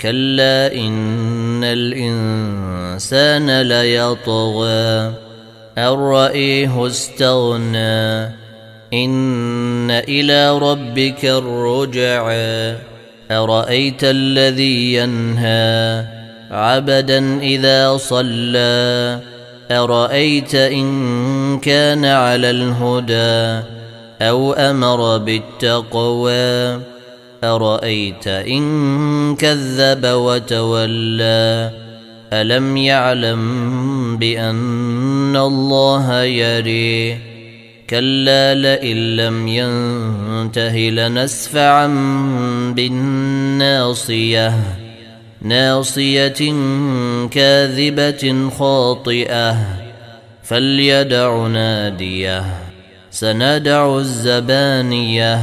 كلا إن الإنسان ليطغى. ان رايه استغنى. إن إلى ربك الرجعى. أرأيت الذي ينهى عبدا إذا صلى. أرأيت إن كان على الهدى أو أمر بالتقوى. أرأيت إن كذب وتولى؟ ألم يعلم بأن الله يري؟ كلا لئن لم ينته لنسفعا بالناصية. ناصية كاذبة خاطئة. فليدع ناديه. سندع الزبانية.